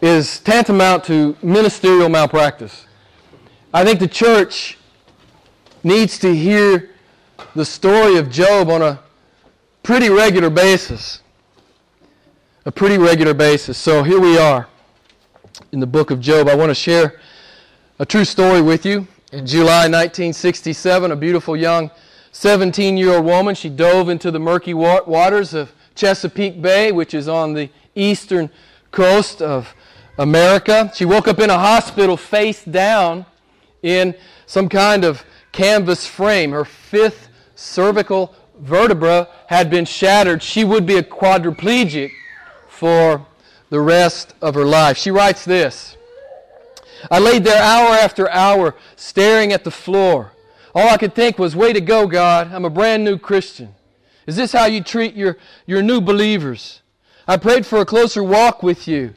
is tantamount to ministerial malpractice. I think the church needs to hear the story of Job on a pretty regular basis. A pretty regular basis. So here we are in the book of Job. I want to share a true story with you. In July 1967, a beautiful young 17 year old woman, she dove into the murky waters of Chesapeake Bay, which is on the eastern coast of America. She woke up in a hospital face down in some kind of canvas frame. Her fifth cervical vertebra had been shattered. She would be a quadriplegic for the rest of her life. She writes this I laid there hour after hour staring at the floor. All I could think was, way to go, God. I'm a brand new Christian. Is this how you treat your, your new believers? I prayed for a closer walk with you.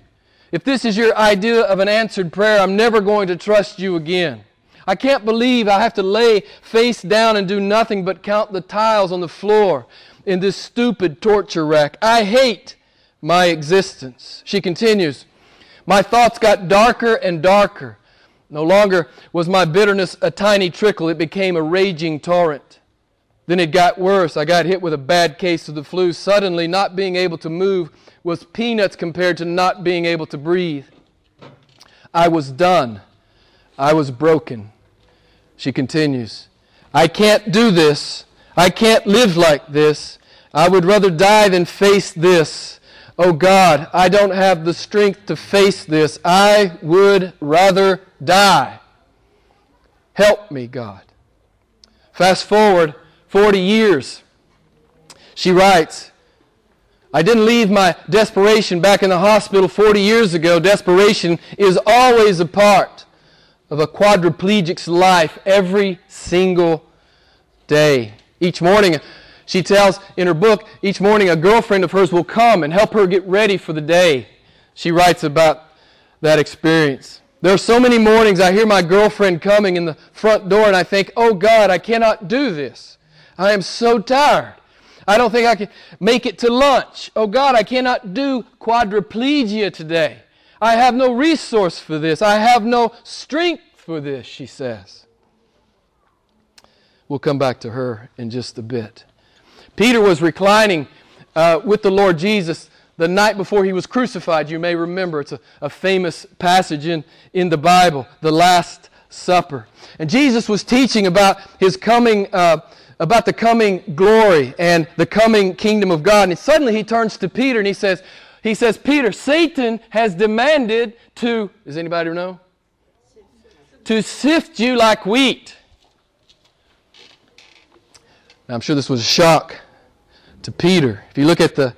If this is your idea of an answered prayer, I'm never going to trust you again. I can't believe I have to lay face down and do nothing but count the tiles on the floor in this stupid torture rack. I hate my existence. She continues, My thoughts got darker and darker. No longer was my bitterness a tiny trickle, it became a raging torrent. Then it got worse. I got hit with a bad case of the flu. Suddenly, not being able to move was peanuts compared to not being able to breathe. I was done. I was broken. She continues, I can't do this. I can't live like this. I would rather die than face this. Oh God, I don't have the strength to face this. I would rather die. Help me, God. Fast forward 40 years. She writes, I didn't leave my desperation back in the hospital 40 years ago. Desperation is always a part of a quadriplegic's life every single day. Each morning, she tells in her book, each morning a girlfriend of hers will come and help her get ready for the day. She writes about that experience. There are so many mornings I hear my girlfriend coming in the front door and I think, oh God, I cannot do this. I am so tired. I don't think I can make it to lunch. Oh God, I cannot do quadriplegia today. I have no resource for this. I have no strength for this, she says. We'll come back to her in just a bit. Peter was reclining uh, with the Lord Jesus the night before he was crucified. You may remember it's a, a famous passage in, in the Bible, the Last Supper. And Jesus was teaching about his coming. Uh, about the coming glory and the coming kingdom of God. And suddenly he turns to Peter and he says, he says, Peter, Satan has demanded to, does anybody know? To sift you like wheat. Now, I'm sure this was a shock to Peter. If you look at the,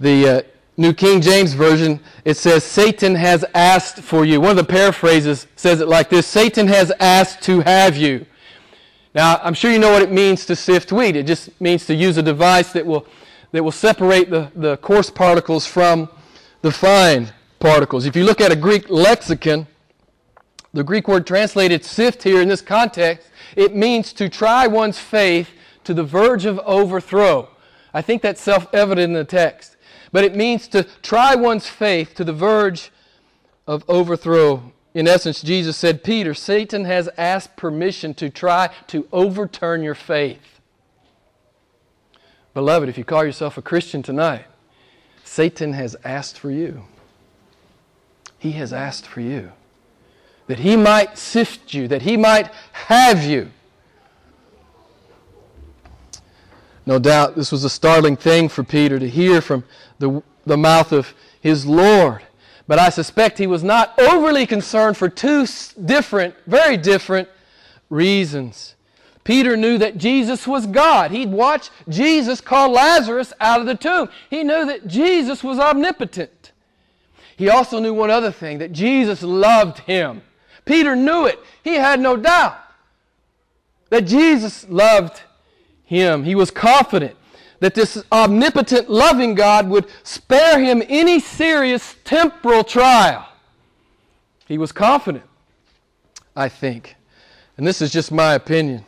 the uh, New King James Version, it says, Satan has asked for you. One of the paraphrases says it like this Satan has asked to have you. Now, I'm sure you know what it means to sift wheat. It just means to use a device that will that will separate the, the coarse particles from the fine particles. If you look at a Greek lexicon, the Greek word translated sift here in this context, it means to try one's faith to the verge of overthrow. I think that's self evident in the text. But it means to try one's faith to the verge of overthrow. In essence, Jesus said, Peter, Satan has asked permission to try to overturn your faith. Beloved, if you call yourself a Christian tonight, Satan has asked for you. He has asked for you. That he might sift you, that he might have you. No doubt this was a startling thing for Peter to hear from the, the mouth of his Lord. But I suspect he was not overly concerned for two different, very different reasons. Peter knew that Jesus was God. He'd watched Jesus call Lazarus out of the tomb. He knew that Jesus was omnipotent. He also knew one other thing that Jesus loved him. Peter knew it. He had no doubt that Jesus loved him. He was confident that this omnipotent, loving God would spare him any serious temporal trial. He was confident, I think. And this is just my opinion.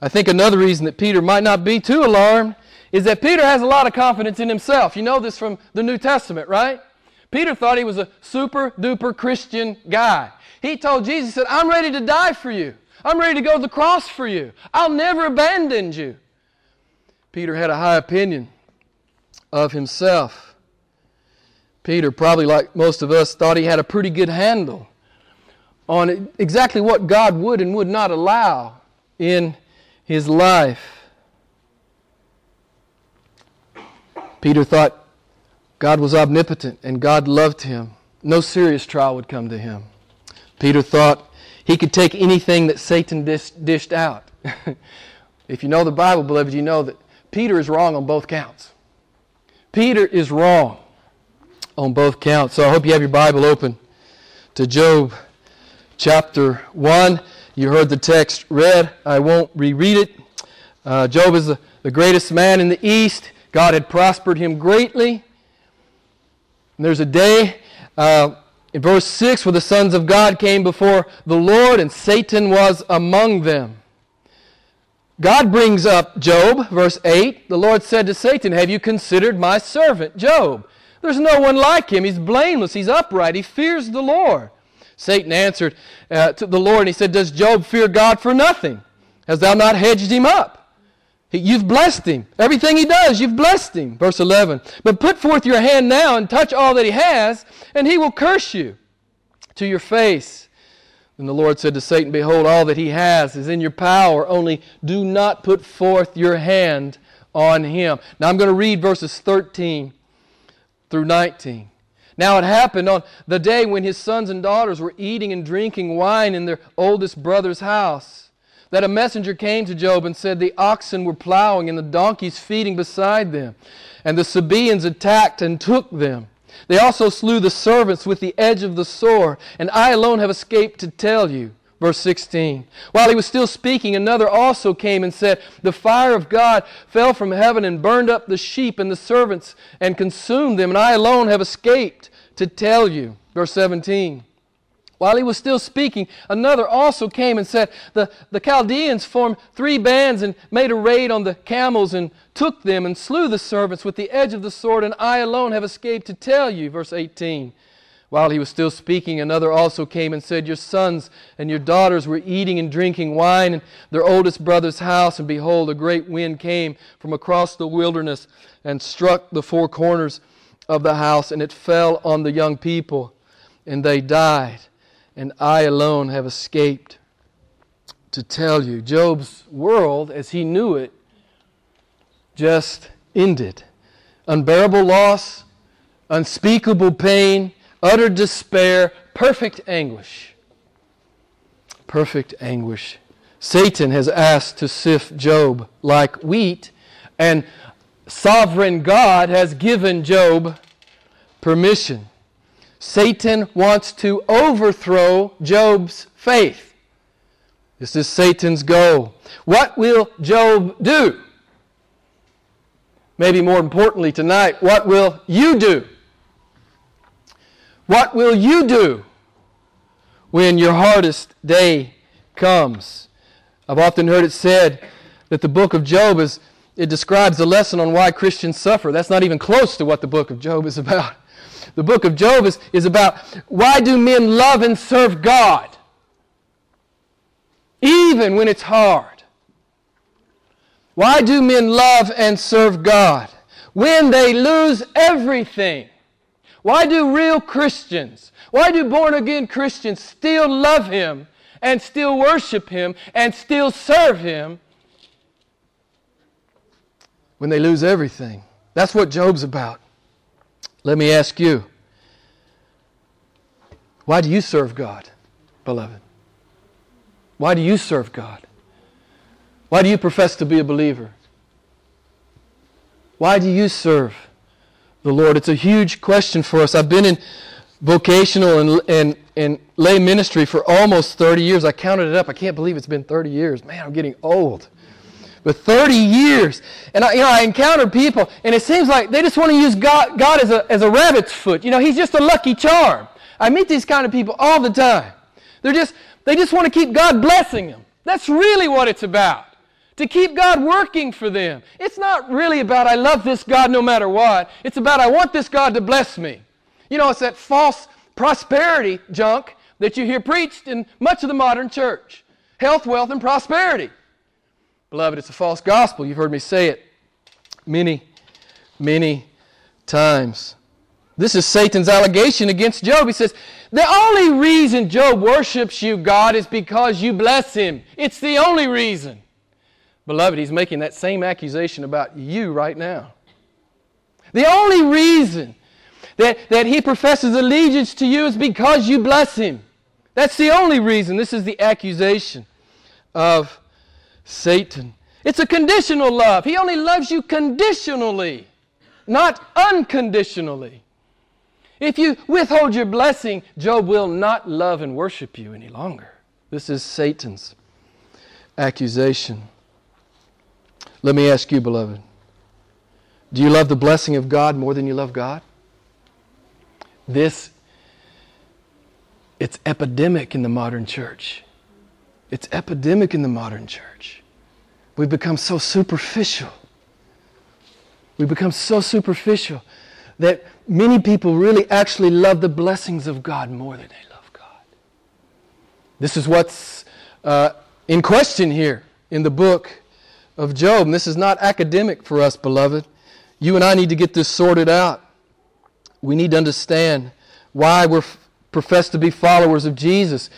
I think another reason that Peter might not be too alarmed is that Peter has a lot of confidence in himself. You know this from the New Testament, right? Peter thought he was a super duper Christian guy. He told Jesus, he said, I'm ready to die for you. I'm ready to go to the cross for you. I'll never abandon you. Peter had a high opinion of himself. Peter, probably like most of us, thought he had a pretty good handle on exactly what God would and would not allow in his life. Peter thought God was omnipotent and God loved him. No serious trial would come to him. Peter thought he could take anything that Satan dish, dished out. if you know the Bible, beloved, you know that Peter is wrong on both counts. Peter is wrong on both counts. So I hope you have your Bible open to Job chapter 1. You heard the text read. I won't reread it. Uh, Job is the, the greatest man in the East. God had prospered him greatly. And there's a day uh, in verse 6 where the sons of God came before the Lord and Satan was among them. God brings up Job, verse 8. The Lord said to Satan, Have you considered my servant Job? There's no one like him. He's blameless. He's upright. He fears the Lord. Satan answered uh, to the Lord and he said, Does Job fear God for nothing? Has thou not hedged him up? You've blessed him. Everything he does, you've blessed him. Verse 11. But put forth your hand now and touch all that he has, and he will curse you to your face. And the Lord said to Satan, Behold, all that he has is in your power, only do not put forth your hand on him. Now I'm going to read verses 13 through 19. Now it happened on the day when his sons and daughters were eating and drinking wine in their oldest brother's house that a messenger came to Job and said, The oxen were plowing and the donkeys feeding beside them, and the Sabaeans attacked and took them. They also slew the servants with the edge of the sword, and I alone have escaped to tell you. Verse 16. While he was still speaking, another also came and said, The fire of God fell from heaven and burned up the sheep and the servants and consumed them, and I alone have escaped to tell you. Verse 17. While he was still speaking, another also came and said, the, the Chaldeans formed three bands and made a raid on the camels and took them and slew the servants with the edge of the sword, and I alone have escaped to tell you. Verse 18. While he was still speaking, another also came and said, Your sons and your daughters were eating and drinking wine in their oldest brother's house, and behold, a great wind came from across the wilderness and struck the four corners of the house, and it fell on the young people, and they died and I alone have escaped to tell you. Job's world, as he knew it, just ended. Unbearable loss, unspeakable pain, utter despair, perfect anguish. Perfect anguish. Satan has asked to sift Job like wheat, and sovereign God has given Job permission. Satan wants to overthrow Job's faith. This is Satan's goal. What will Job do? Maybe more importantly tonight, what will you do? What will you do when your hardest day comes? I've often heard it said that the book of Job is it describes a lesson on why Christians suffer. That's not even close to what the book of Job is about. The book of Job is, is about why do men love and serve God? Even when it's hard. Why do men love and serve God? When they lose everything. Why do real Christians, why do born again Christians still love Him and still worship Him and still serve Him when they lose everything? That's what Job's about. Let me ask you why do you serve God, beloved? Why do you serve God? Why do you profess to be a believer? Why do you serve the Lord? It's a huge question for us. I've been in vocational and, and, and lay ministry for almost 30 years. I counted it up. I can't believe it's been 30 years. Man, I'm getting old but 30 years. And I, you know, I encountered people, and it seems like they just want to use God, God as, a, as a rabbit's foot. You know, He's just a lucky charm. I meet these kind of people all the time. They're just, they just want to keep God blessing them. That's really what it's about. To keep God working for them. It's not really about, I love this God no matter what. It's about, I want this God to bless me. You know, it's that false prosperity junk that you hear preached in much of the modern church health, wealth, and prosperity. Beloved, it's a false gospel. You've heard me say it many, many times. This is Satan's allegation against Job. He says, The only reason Job worships you, God, is because you bless him. It's the only reason. Beloved, he's making that same accusation about you right now. The only reason that, that he professes allegiance to you is because you bless him. That's the only reason. This is the accusation of Satan. It's a conditional love. He only loves you conditionally, not unconditionally. If you withhold your blessing, Job will not love and worship you any longer. This is Satan's accusation. Let me ask you, beloved do you love the blessing of God more than you love God? This, it's epidemic in the modern church. It's epidemic in the modern church. We've become so superficial. We've become so superficial that many people really actually love the blessings of God more than they love God. This is what's uh, in question here in the book of Job. And this is not academic for us, beloved. You and I need to get this sorted out. We need to understand why we're professed to be followers of Jesus.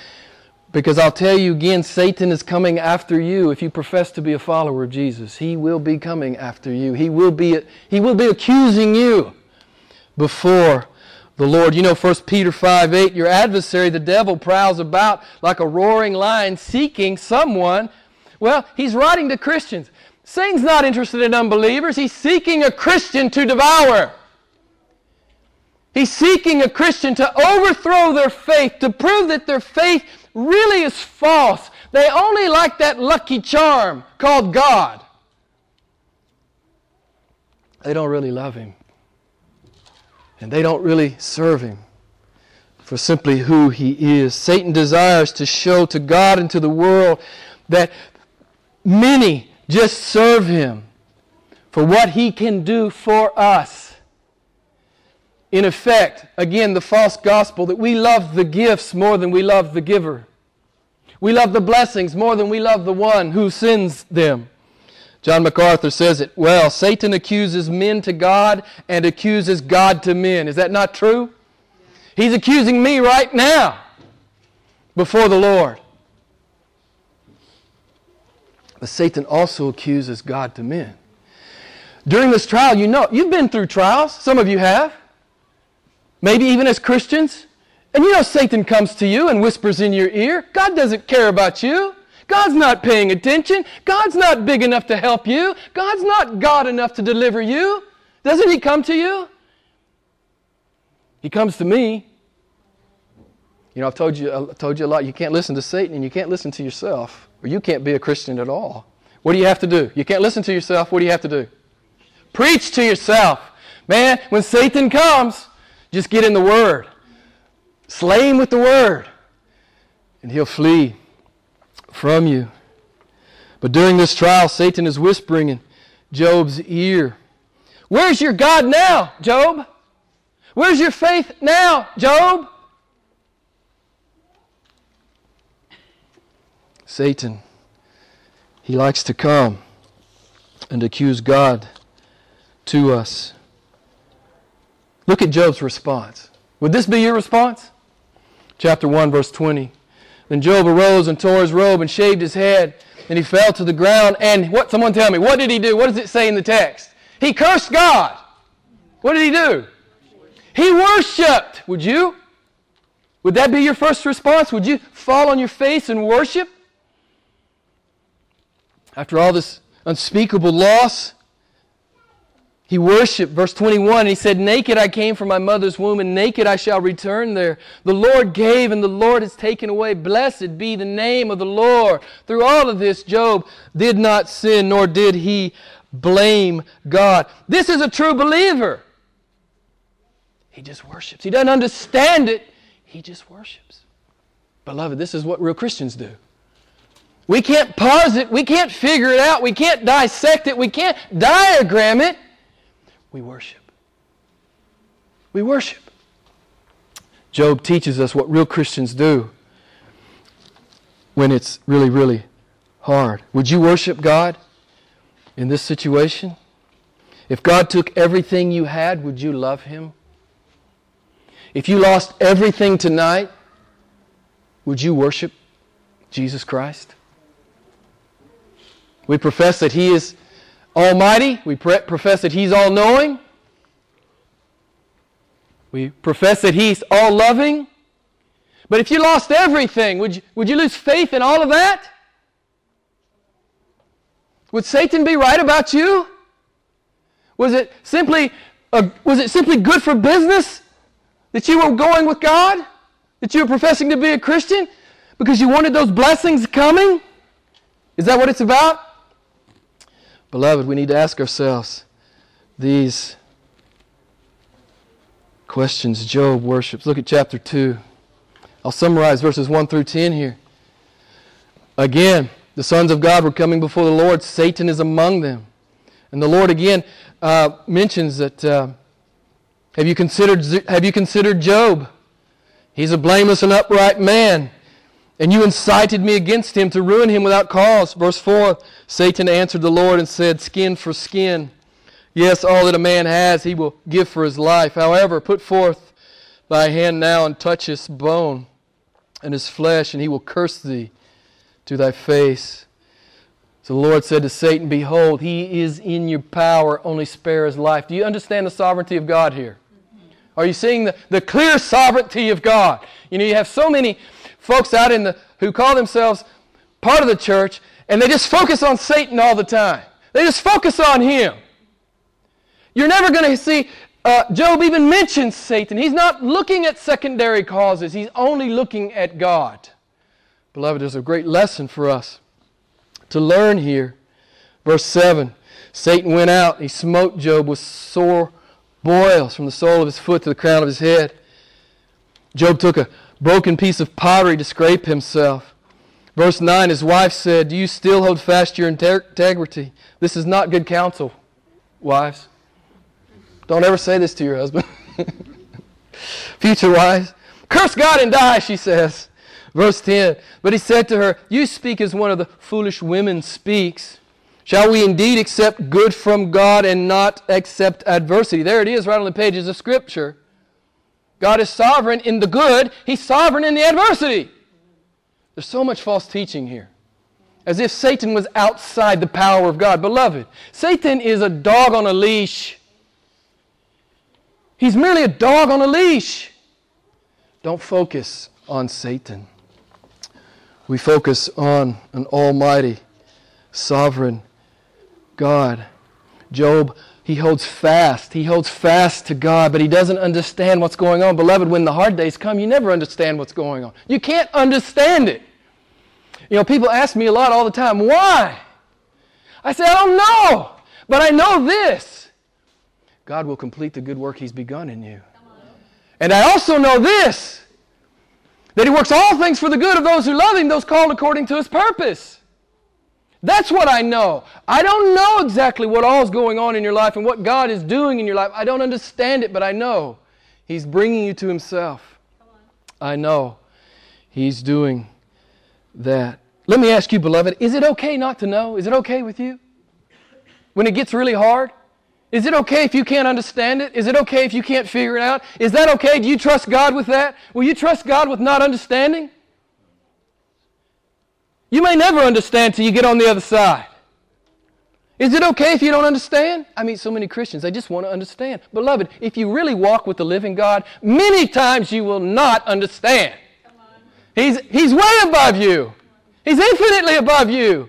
Because I'll tell you again, Satan is coming after you if you profess to be a follower of Jesus. He will be coming after you. He will be, he will be accusing you before the Lord. You know 1 Peter 5 8, your adversary, the devil, prowls about like a roaring lion seeking someone. Well, he's writing to Christians. Satan's not interested in unbelievers. He's seeking a Christian to devour. He's seeking a Christian to overthrow their faith, to prove that their faith really is false. They only like that lucky charm called God. They don't really love Him. And they don't really serve Him for simply who He is. Satan desires to show to God and to the world that many just serve Him for what He can do for us. In effect, again, the false gospel that we love the gifts more than we love the giver. We love the blessings more than we love the one who sends them. John MacArthur says it well Satan accuses men to God and accuses God to men. Is that not true? He's accusing me right now before the Lord. But Satan also accuses God to men. During this trial, you know, you've been through trials. Some of you have. Maybe even as Christians. And you know, Satan comes to you and whispers in your ear, God doesn't care about you. God's not paying attention. God's not big enough to help you. God's not God enough to deliver you. Doesn't He come to you? He comes to me. You know, I've told you, I've told you a lot. You can't listen to Satan and you can't listen to yourself or you can't be a Christian at all. What do you have to do? You can't listen to yourself. What do you have to do? Preach to yourself. Man, when Satan comes, just get in the Word. Slay him with the Word, and he'll flee from you. But during this trial, Satan is whispering in Job's ear Where's your God now, Job? Where's your faith now, Job? Satan, he likes to come and accuse God to us. Look at Job's response. Would this be your response? Chapter 1, verse 20. Then Job arose and tore his robe and shaved his head, and he fell to the ground. And what? Someone tell me, what did he do? What does it say in the text? He cursed God. What did he do? He worshiped. Would you? Would that be your first response? Would you fall on your face and worship? After all this unspeakable loss, he worshiped, verse 21, he said, Naked I came from my mother's womb, and naked I shall return there. The Lord gave, and the Lord has taken away. Blessed be the name of the Lord. Through all of this, Job did not sin, nor did he blame God. This is a true believer. He just worships. He doesn't understand it, he just worships. Beloved, this is what real Christians do. We can't pause it. We can't figure it out. We can't dissect it. We can't diagram it. We worship. We worship. Job teaches us what real Christians do when it's really, really hard. Would you worship God in this situation? If God took everything you had, would you love Him? If you lost everything tonight, would you worship Jesus Christ? We profess that He is Almighty. We profess that He's all knowing. We profess that He's all loving. But if you lost everything, would you, would you lose faith in all of that? Would Satan be right about you? Was it simply, was it simply good for business that you were going with God? That you were professing to be a Christian? Because you wanted those blessings coming? Is that what it's about? Beloved, we need to ask ourselves these questions Job worships. Look at chapter 2. I'll summarize verses 1 through 10 here. Again, the sons of God were coming before the Lord. Satan is among them. And the Lord again uh, mentions that uh, have, you considered, have you considered Job? He's a blameless and upright man. And you incited me against him to ruin him without cause. Verse 4 Satan answered the Lord and said, Skin for skin. Yes, all that a man has he will give for his life. However, put forth thy hand now and touch his bone and his flesh, and he will curse thee to thy face. So the Lord said to Satan, Behold, he is in your power, only spare his life. Do you understand the sovereignty of God here? Are you seeing the, the clear sovereignty of God? You know, you have so many folks out in the who call themselves part of the church, and they just focus on Satan all the time. They just focus on him. You're never going to see uh, Job even mentions Satan. He's not looking at secondary causes, he's only looking at God. Beloved, there's a great lesson for us to learn here. Verse 7 Satan went out, he smote Job with sore boils from the sole of his foot to the crown of his head. Job took a broken piece of pottery to scrape himself. Verse 9 His wife said, Do you still hold fast your integrity? This is not good counsel, wives. Don't ever say this to your husband. Future wives. Curse God and die, she says. Verse 10 But he said to her, You speak as one of the foolish women speaks. Shall we indeed accept good from God and not accept adversity? There it is, right on the pages of Scripture. God is sovereign in the good, He's sovereign in the adversity. There's so much false teaching here. As if Satan was outside the power of God. Beloved, Satan is a dog on a leash. He's merely a dog on a leash. Don't focus on Satan. We focus on an almighty, sovereign God. Job, he holds fast. He holds fast to God, but he doesn't understand what's going on. Beloved, when the hard days come, you never understand what's going on. You can't understand it. You know, people ask me a lot all the time, why? I say, I don't know, but I know this. God will complete the good work He's begun in you. And I also know this that He works all things for the good of those who love Him, those called according to His purpose. That's what I know. I don't know exactly what all is going on in your life and what God is doing in your life. I don't understand it, but I know He's bringing you to Himself. I know He's doing that. Let me ask you, beloved, is it okay not to know? Is it okay with you? When it gets really hard? Is it okay if you can't understand it? Is it okay if you can't figure it out? Is that okay? Do you trust God with that? Will you trust God with not understanding? You may never understand till you get on the other side. Is it okay if you don't understand? I meet so many Christians, they just want to understand. Beloved, if you really walk with the living God, many times you will not understand. He's, he's way above you, He's infinitely above you.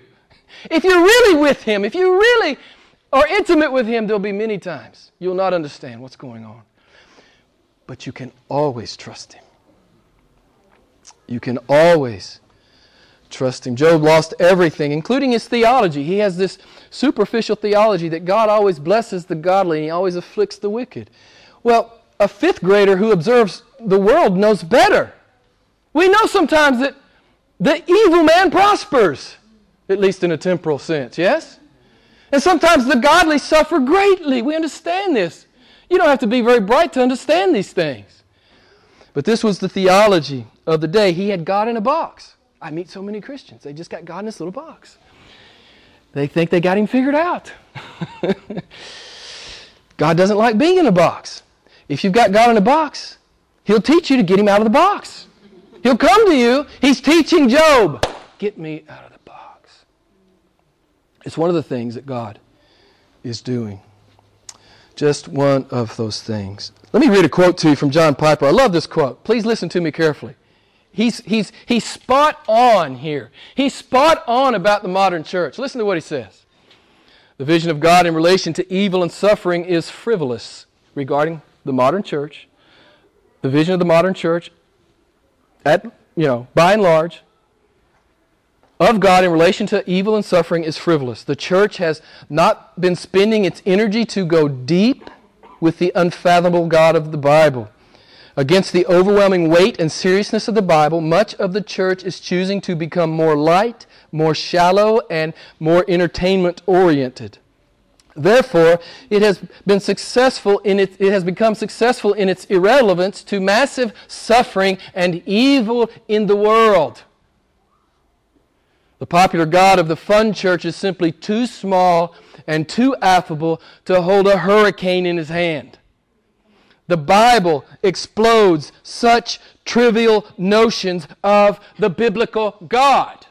If you're really with Him, if you really are intimate with Him, there'll be many times you'll not understand what's going on. But you can always trust Him. You can always trust Him. Job lost everything, including his theology. He has this superficial theology that God always blesses the godly and He always afflicts the wicked. Well, a fifth grader who observes the world knows better. We know sometimes that the evil man prospers, at least in a temporal sense, yes? And sometimes the godly suffer greatly. We understand this. You don't have to be very bright to understand these things. But this was the theology of the day. He had God in a box. I meet so many Christians. They just got God in this little box. They think they got him figured out. God doesn't like being in a box. If you've got God in a box, He'll teach you to get him out of the box. He'll come to you. He's teaching Job. Get me out of the box. It's one of the things that God is doing. Just one of those things. Let me read a quote to you from John Piper. I love this quote. Please listen to me carefully. He's, he's, he's spot on here. He's spot on about the modern church. Listen to what he says. The vision of God in relation to evil and suffering is frivolous regarding the modern church. The vision of the modern church, at, you know, by and large, of God in relation to evil and suffering is frivolous. The church has not been spending its energy to go deep with the unfathomable God of the Bible. Against the overwhelming weight and seriousness of the Bible, much of the church is choosing to become more light, more shallow, and more entertainment oriented. Therefore, it has been successful in it, it has become successful in its irrelevance to massive suffering and evil in the world. The popular God of the fun church is simply too small and too affable to hold a hurricane in his hand the Bible explodes such trivial notions of the biblical God.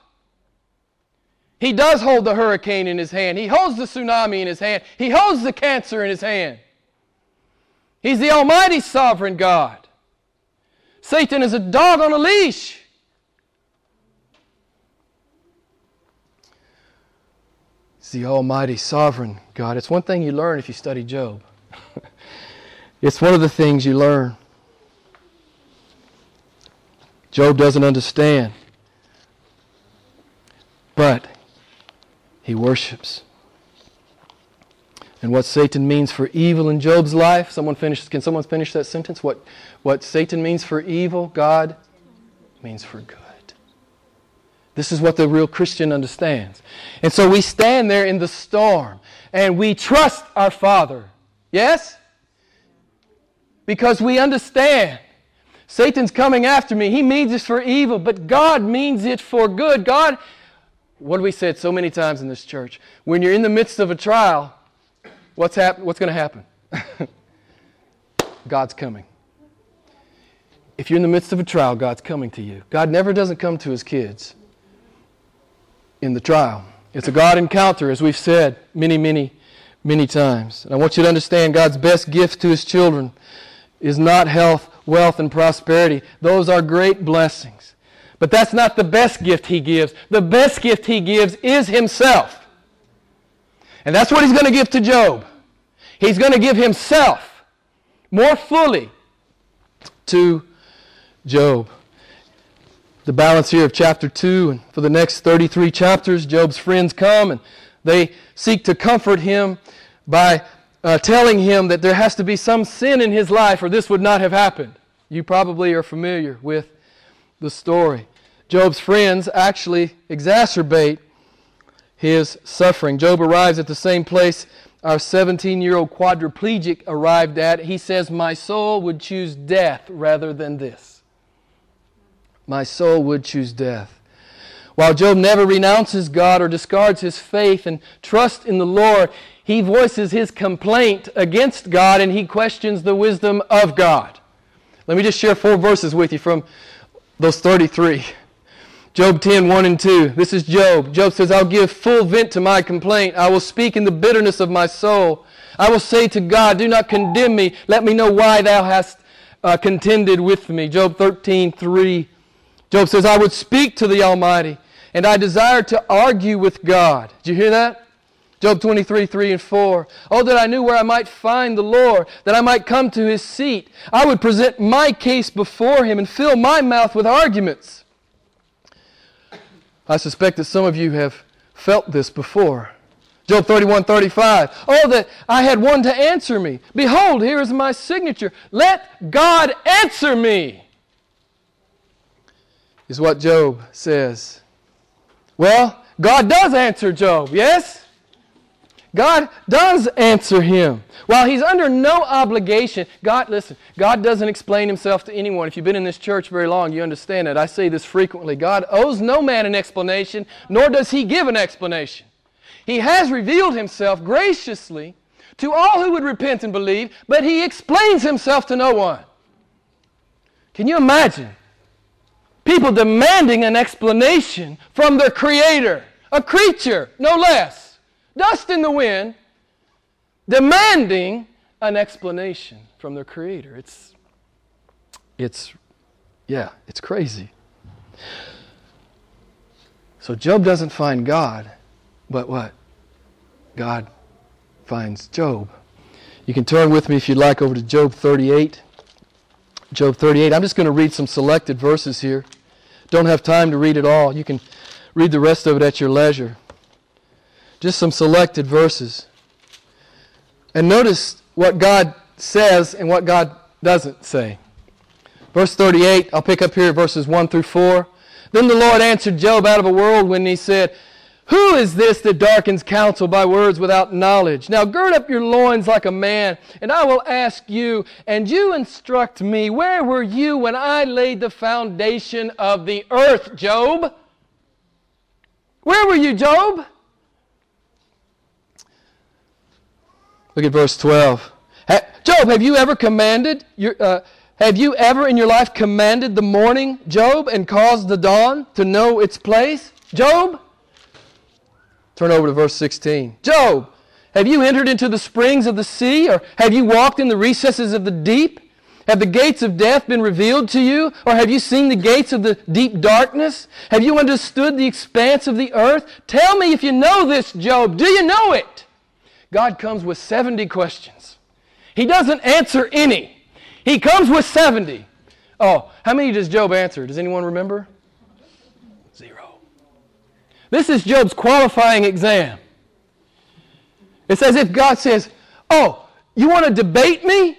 He does hold the hurricane in his hand. He holds the tsunami in his hand. He holds the cancer in his hand. He's the Almighty Sovereign God. Satan is a dog on a leash. He's the Almighty Sovereign God. It's one thing you learn if you study Job. It's one of the things you learn. Job doesn't understand, but he worships. And what Satan means for evil in Job's life, someone finish, can someone finish that sentence? What, what Satan means for evil, God means for good. This is what the real Christian understands. And so we stand there in the storm and we trust our Father. Yes? Because we understand Satan's coming after me. He means it for evil, but God means it for good. God, what have we said so many times in this church? When you're in the midst of a trial, what's, hap- what's going to happen? God's coming. If you're in the midst of a trial, God's coming to you. God never doesn't come to his kids in the trial. It's a God encounter, as we've said many, many, many times. And I want you to understand God's best gift to his children is not health, wealth, and prosperity. Those are great blessings. But that's not the best gift He gives. The best gift He gives is Himself. And that's what He's going to give to Job. He's going to give Himself more fully to Job. The balance here of chapter 2, and for the next 33 chapters, Job's friends come and they seek to comfort him by uh, telling him that there has to be some sin in his life or this would not have happened. You probably are familiar with the story. Job's friends actually exacerbate his suffering. Job arrives at the same place our 17 year old quadriplegic arrived at. He says, My soul would choose death rather than this. My soul would choose death. While Job never renounces God or discards his faith and trust in the Lord, he voices his complaint against God and he questions the wisdom of God. Let me just share four verses with you from those 33. Job 10, 1 and 2. This is Job. Job says, I'll give full vent to my complaint. I will speak in the bitterness of my soul. I will say to God, Do not condemn me. Let me know why thou hast uh, contended with me. Job 13, 3. Job says, I would speak to the Almighty, and I desire to argue with God. Did you hear that? Job 23, 3 and 4. Oh, that I knew where I might find the Lord, that I might come to his seat. I would present my case before him and fill my mouth with arguments. I suspect that some of you have felt this before. Job 31, 35. Oh, that I had one to answer me. Behold, here is my signature. Let God answer me, is what Job says. Well, God does answer Job, yes? God does answer him. While he's under no obligation, God, listen, God doesn't explain himself to anyone. If you've been in this church very long, you understand that. I say this frequently. God owes no man an explanation, nor does he give an explanation. He has revealed himself graciously to all who would repent and believe, but he explains himself to no one. Can you imagine people demanding an explanation from their creator, a creature, no less? Dust in the wind, demanding an explanation from their creator. It's, it's, yeah, it's crazy. So Job doesn't find God, but what? God finds Job. You can turn with me if you'd like over to Job 38. Job 38. I'm just going to read some selected verses here. Don't have time to read it all. You can read the rest of it at your leisure. Just some selected verses. And notice what God says and what God doesn't say. Verse 38, I'll pick up here verses 1 through 4. Then the Lord answered Job out of a whirlwind, and he said, Who is this that darkens counsel by words without knowledge? Now gird up your loins like a man, and I will ask you, and you instruct me. Where were you when I laid the foundation of the earth, Job? Where were you, Job? Look at verse 12. Job, have you ever commanded your, uh, have you ever in your life commanded the morning, Job, and caused the dawn to know its place? Job? Turn over to verse 16. Job, have you entered into the springs of the sea, or have you walked in the recesses of the deep? Have the gates of death been revealed to you? Or have you seen the gates of the deep darkness? Have you understood the expanse of the earth? Tell me if you know this, Job. Do you know it? God comes with 70 questions. He doesn't answer any. He comes with 70. Oh, how many does Job answer? Does anyone remember? Zero. This is Job's qualifying exam. It's as if God says, Oh, you want to debate me?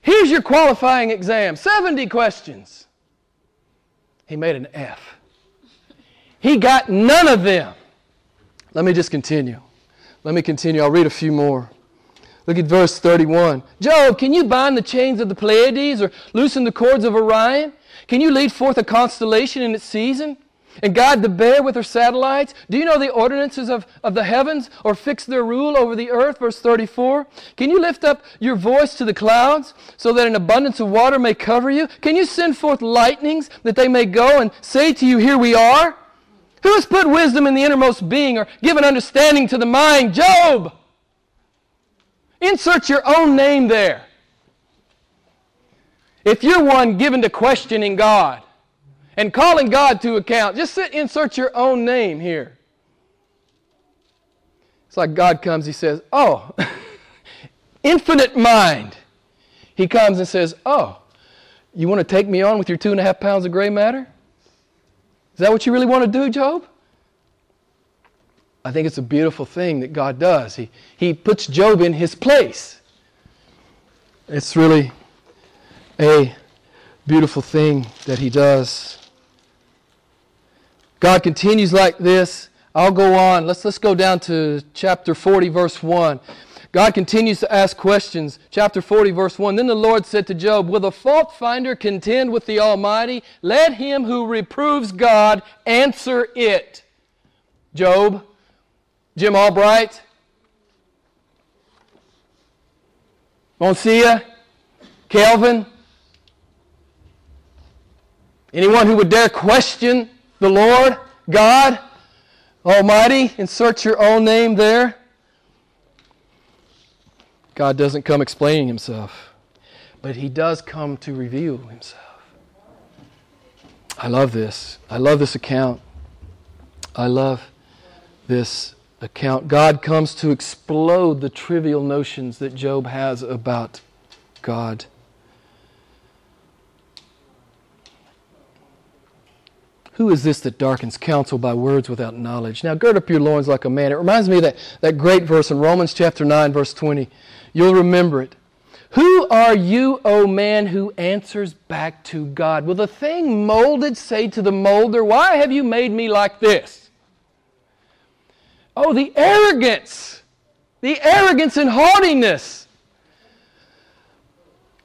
Here's your qualifying exam 70 questions. He made an F. He got none of them. Let me just continue. Let me continue. I'll read a few more. Look at verse 31. Job, can you bind the chains of the Pleiades or loosen the cords of Orion? Can you lead forth a constellation in its season? And guide the bear with her satellites? Do you know the ordinances of, of the heavens or fix their rule over the earth? Verse 34. Can you lift up your voice to the clouds so that an abundance of water may cover you? Can you send forth lightnings that they may go and say to you, Here we are? Who has put wisdom in the innermost being or given understanding to the mind? Job! Insert your own name there. If you're one given to questioning God and calling God to account, just sit, insert your own name here. It's like God comes, He says, Oh, infinite mind. He comes and says, Oh, you want to take me on with your two and a half pounds of gray matter? Is that what you really want to do, Job? I think it's a beautiful thing that God does. He, he puts Job in his place. It's really a beautiful thing that he does. God continues like this. I'll go on. Let's, let's go down to chapter 40, verse 1. God continues to ask questions. Chapter 40, verse 1 Then the Lord said to Job, Will the fault finder contend with the Almighty? Let him who reproves God answer it. Job, Jim Albright, Moncia, Calvin, anyone who would dare question the Lord, God Almighty, insert your own name there. God doesn't come explaining himself, but he does come to reveal himself. I love this. I love this account. I love this account. God comes to explode the trivial notions that Job has about God. Who is this that darkens counsel by words without knowledge? Now gird up your loins like a man. It reminds me of that, that great verse in Romans chapter 9, verse 20. You'll remember it. Who are you, O man, who answers back to God? Will the thing molded say to the molder, Why have you made me like this? Oh, the arrogance the arrogance and haughtiness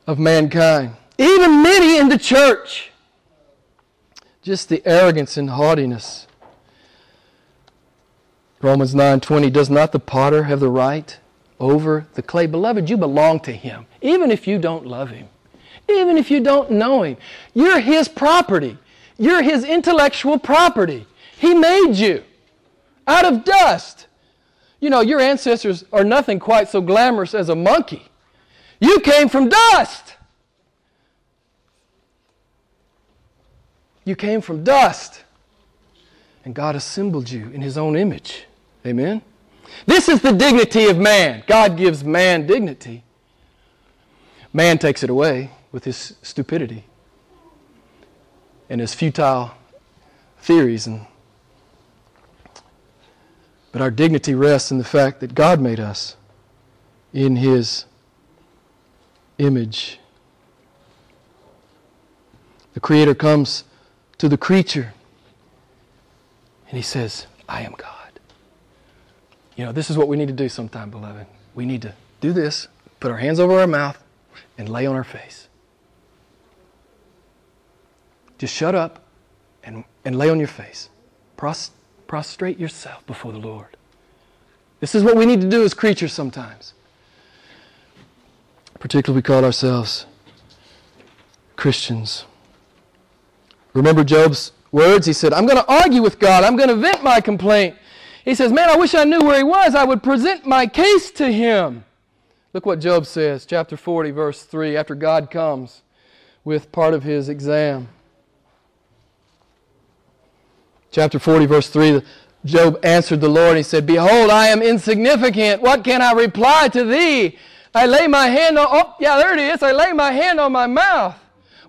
of mankind. Even many in the church. Just the arrogance and haughtiness. Romans 9:20 does not the potter have the right over the clay? Beloved you belong to him even if you don't love him. Even if you don't know him. You're his property. You're his intellectual property. He made you out of dust. You know your ancestors are nothing quite so glamorous as a monkey. You came from dust you came from dust and God assembled you in his own image amen this is the dignity of man. God gives man dignity. Man takes it away with his stupidity and his futile theories and but our dignity rests in the fact that God made us in his image. The creator comes to the creature and he says, "I am God." You know, this is what we need to do sometime, beloved. We need to do this, put our hands over our mouth, and lay on our face. Just shut up and, and lay on your face. Pros, prostrate yourself before the Lord. This is what we need to do as creatures sometimes. Particularly, we call ourselves Christians. Remember Job's words? He said, I'm going to argue with God. I'm going to vent my complaint. He says, Man, I wish I knew where he was. I would present my case to him. Look what Job says, chapter 40, verse 3, after God comes with part of his exam. Chapter 40, verse 3, Job answered the Lord he said, Behold, I am insignificant. What can I reply to thee? I lay my hand on, oh, yeah, there it is. I lay my hand on my mouth.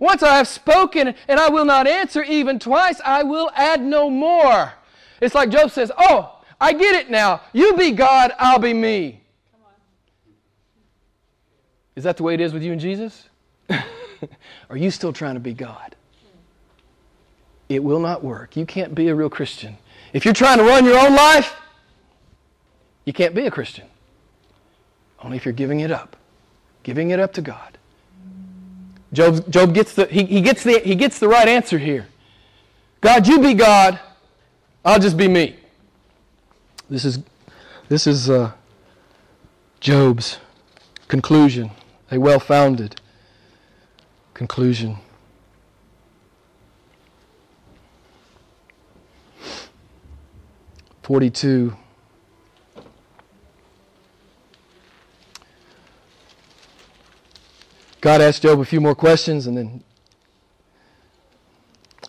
Once I have spoken and I will not answer even twice, I will add no more. It's like Job says, Oh, I get it now. You be God, I'll be me. Is that the way it is with you and Jesus? Are you still trying to be God? It will not work. You can't be a real Christian. If you're trying to run your own life, you can't be a Christian. Only if you're giving it up. Giving it up to God. Job, Job gets the he, he gets the he gets the right answer here. God, you be God, I'll just be me. This is, this is uh, Job's conclusion, a well founded conclusion. Forty-two. God asked Job a few more questions, and then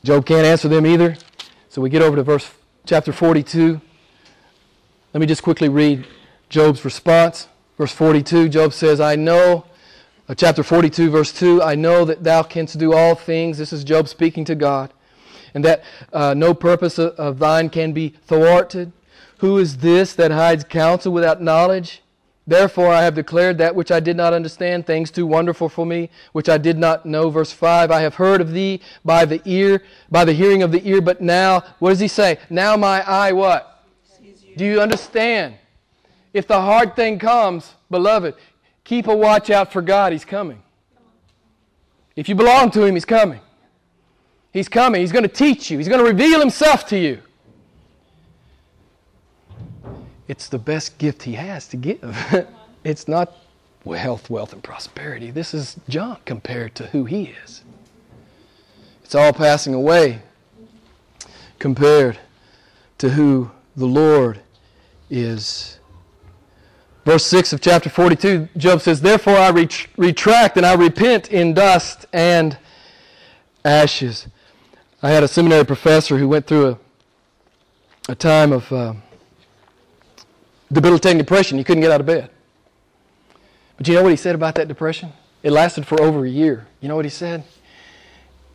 Job can't answer them either. So we get over to verse chapter 42. Let me just quickly read Job's response. Verse 42, Job says, I know, uh, chapter 42, verse 2, I know that thou canst do all things. This is Job speaking to God. And that uh, no purpose of, of thine can be thwarted. Who is this that hides counsel without knowledge? Therefore I have declared that which I did not understand, things too wonderful for me, which I did not know. Verse 5, I have heard of thee by the ear, by the hearing of the ear, but now, what does he say? Now my eye what? Do you understand? If the hard thing comes, beloved, keep a watch out for God. He's coming. If you belong to Him, He's coming. He's coming. He's going to teach you, He's going to reveal Himself to you. It's the best gift He has to give. it's not health, wealth, and prosperity. This is junk compared to who He is. It's all passing away compared to who the Lord is. Verse 6 of chapter 42, Job says, Therefore I ret- retract and I repent in dust and ashes. I had a seminary professor who went through a, a time of uh, debilitating depression. He couldn't get out of bed. But you know what he said about that depression? It lasted for over a year. You know what he said?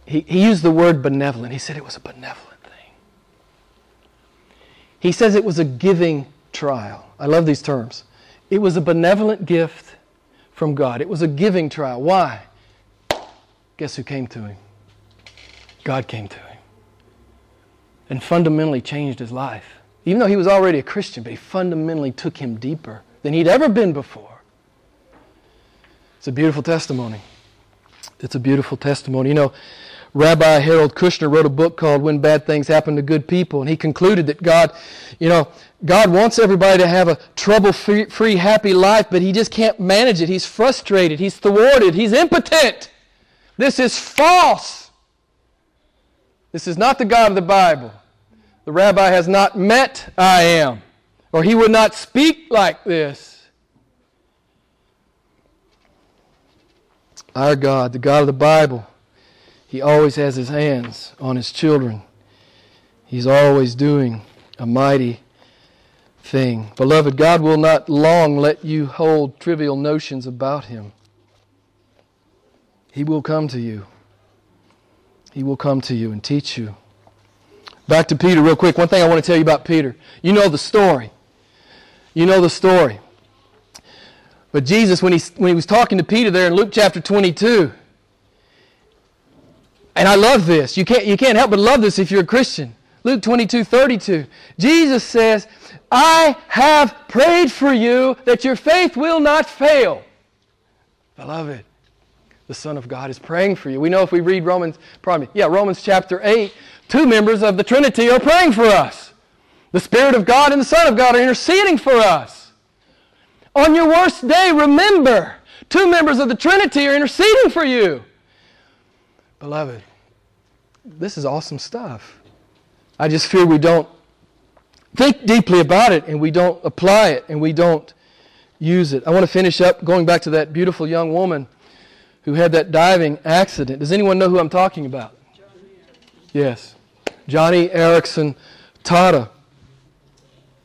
He, he used the word benevolent. He said it was a benevolent thing. He says it was a giving trial. I love these terms. It was a benevolent gift from God. It was a giving trial. Why? Guess who came to him? God came to him and fundamentally changed his life. Even though he was already a Christian, but he fundamentally took him deeper than he'd ever been before. It's a beautiful testimony. It's a beautiful testimony. You know, Rabbi Harold Kushner wrote a book called When Bad Things Happen to Good People, and he concluded that God, you know, God wants everybody to have a trouble free, happy life, but he just can't manage it. He's frustrated, he's thwarted, he's impotent. This is false. This is not the God of the Bible. The rabbi has not met I am, or he would not speak like this. Our God, the God of the Bible, He always has His hands on His children. He's always doing a mighty thing. Beloved, God will not long let you hold trivial notions about Him. He will come to you. He will come to you and teach you. Back to Peter, real quick. One thing I want to tell you about Peter. You know the story. You know the story. But Jesus, when he, when he was talking to Peter there in Luke chapter 22, and I love this. You can't, you can't help but love this if you're a Christian. Luke 22, 32. Jesus says, I have prayed for you that your faith will not fail. Beloved, the Son of God is praying for you. We know if we read Romans, probably, yeah, Romans chapter 8, two members of the Trinity are praying for us. The Spirit of God and the Son of God are interceding for us. On your worst day, remember, two members of the Trinity are interceding for you. Beloved, this is awesome stuff. I just fear we don't think deeply about it and we don't apply it and we don't use it. I want to finish up going back to that beautiful young woman who had that diving accident. Does anyone know who I'm talking about? Yes. Joni Eareckson Tada.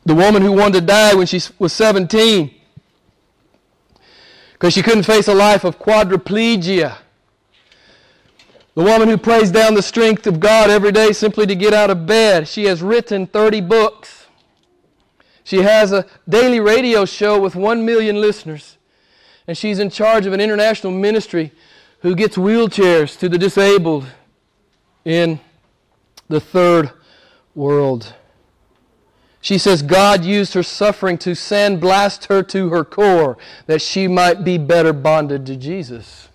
The woman who wanted to die when she was 17 because she couldn't face a life of quadriplegia. The woman who prays down the strength of God every day simply to get out of bed. She has written 30 books. She has a daily radio show with 1 million listeners. And she's in charge of an international ministry who gets wheelchairs to the disabled in the third world. She says God used her suffering to sandblast her to her core that she might be better bonded to Jesus.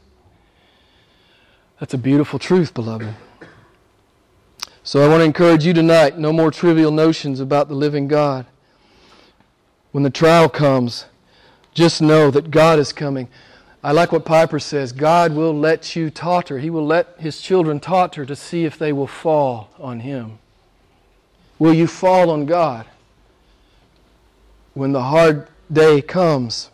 That's a beautiful truth, beloved. So I want to encourage you tonight no more trivial notions about the living God. When the trial comes, just know that God is coming. I like what Piper says God will let you totter. He will let his children totter to see if they will fall on him. Will you fall on God? when the hard day comes.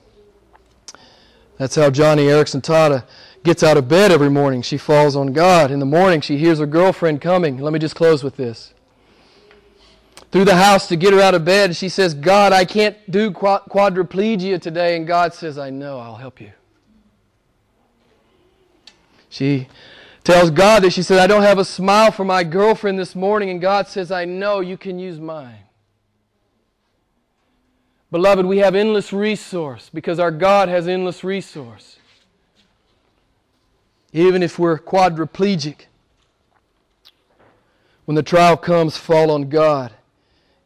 That's how Joni Eareckson Tada gets out of bed every morning. She falls on God. In the morning, she hears her girlfriend coming. Let me just close with this. Through the house to get her out of bed, she says, God, I can't do quadriplegia today. And God says, I know, I'll help you. She tells God that she said, I don't have a smile for my girlfriend this morning. And God says, I know you can use mine. Beloved, we have endless resource because our God has endless resource. Even if we're quadriplegic, when the trial comes, fall on God.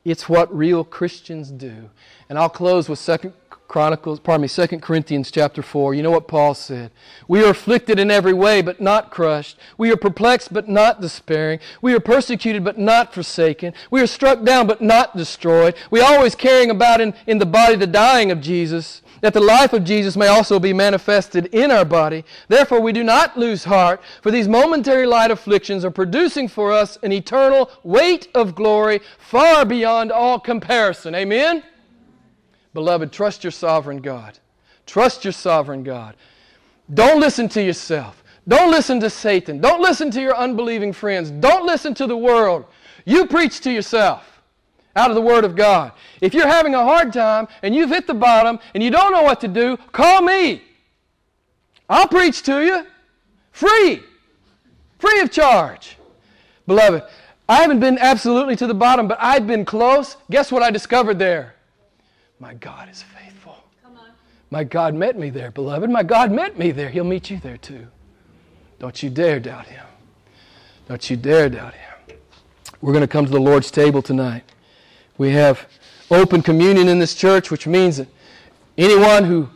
It's what real Christians do. And I'll close with 2 Chronicles, pardon me, 2 Corinthians chapter 4. You know what Paul said? We are afflicted in every way, but not crushed. We are perplexed, but not despairing. We are persecuted, but not forsaken. We are struck down, but not destroyed. We are always carrying about in, in the body the dying of Jesus, that the life of Jesus may also be manifested in our body. Therefore, we do not lose heart, for these momentary light afflictions are producing for us an eternal weight of glory far beyond all comparison. Amen? Beloved, trust your sovereign God. Trust your sovereign God. Don't listen to yourself. Don't listen to Satan. Don't listen to your unbelieving friends. Don't listen to the world. You preach to yourself out of the Word of God. If you're having a hard time and you've hit the bottom and you don't know what to do, call me. I'll preach to you free, free of charge. Beloved, I haven't been absolutely to the bottom, but I've been close. Guess what I discovered there? My God is faithful. My God met me there, beloved. My God met me there. He'll meet you there too. Don't you dare doubt Him. Don't you dare doubt Him. We're going to come to the Lord's table tonight. We have open communion in this church, which means that Anyone who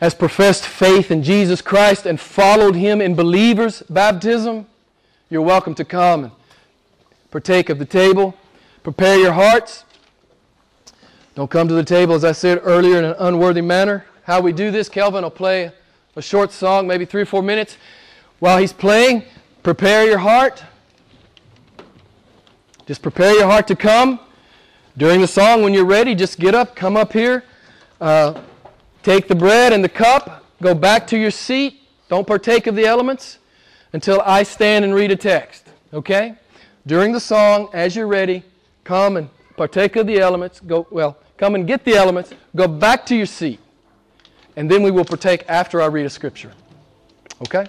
has professed faith in Jesus Christ and followed him in believers' baptism, you're welcome to come and partake of the table. Prepare your hearts. Don't come to the table, as I said earlier, in an unworthy manner. How we do this, Kelvin will play a short song, maybe three or four minutes. While he's playing, prepare your heart. Just prepare your heart to come. During the song, when you're ready, just get up, come up here, uh, take the bread and the cup, go back to your seat. Don't partake of the elements until I stand and read a text. Okay? During the song, as you're ready, come and partake of the elements. Go well, come and get the elements. Go back to your seat, and then we will partake after I read a scripture. Okay?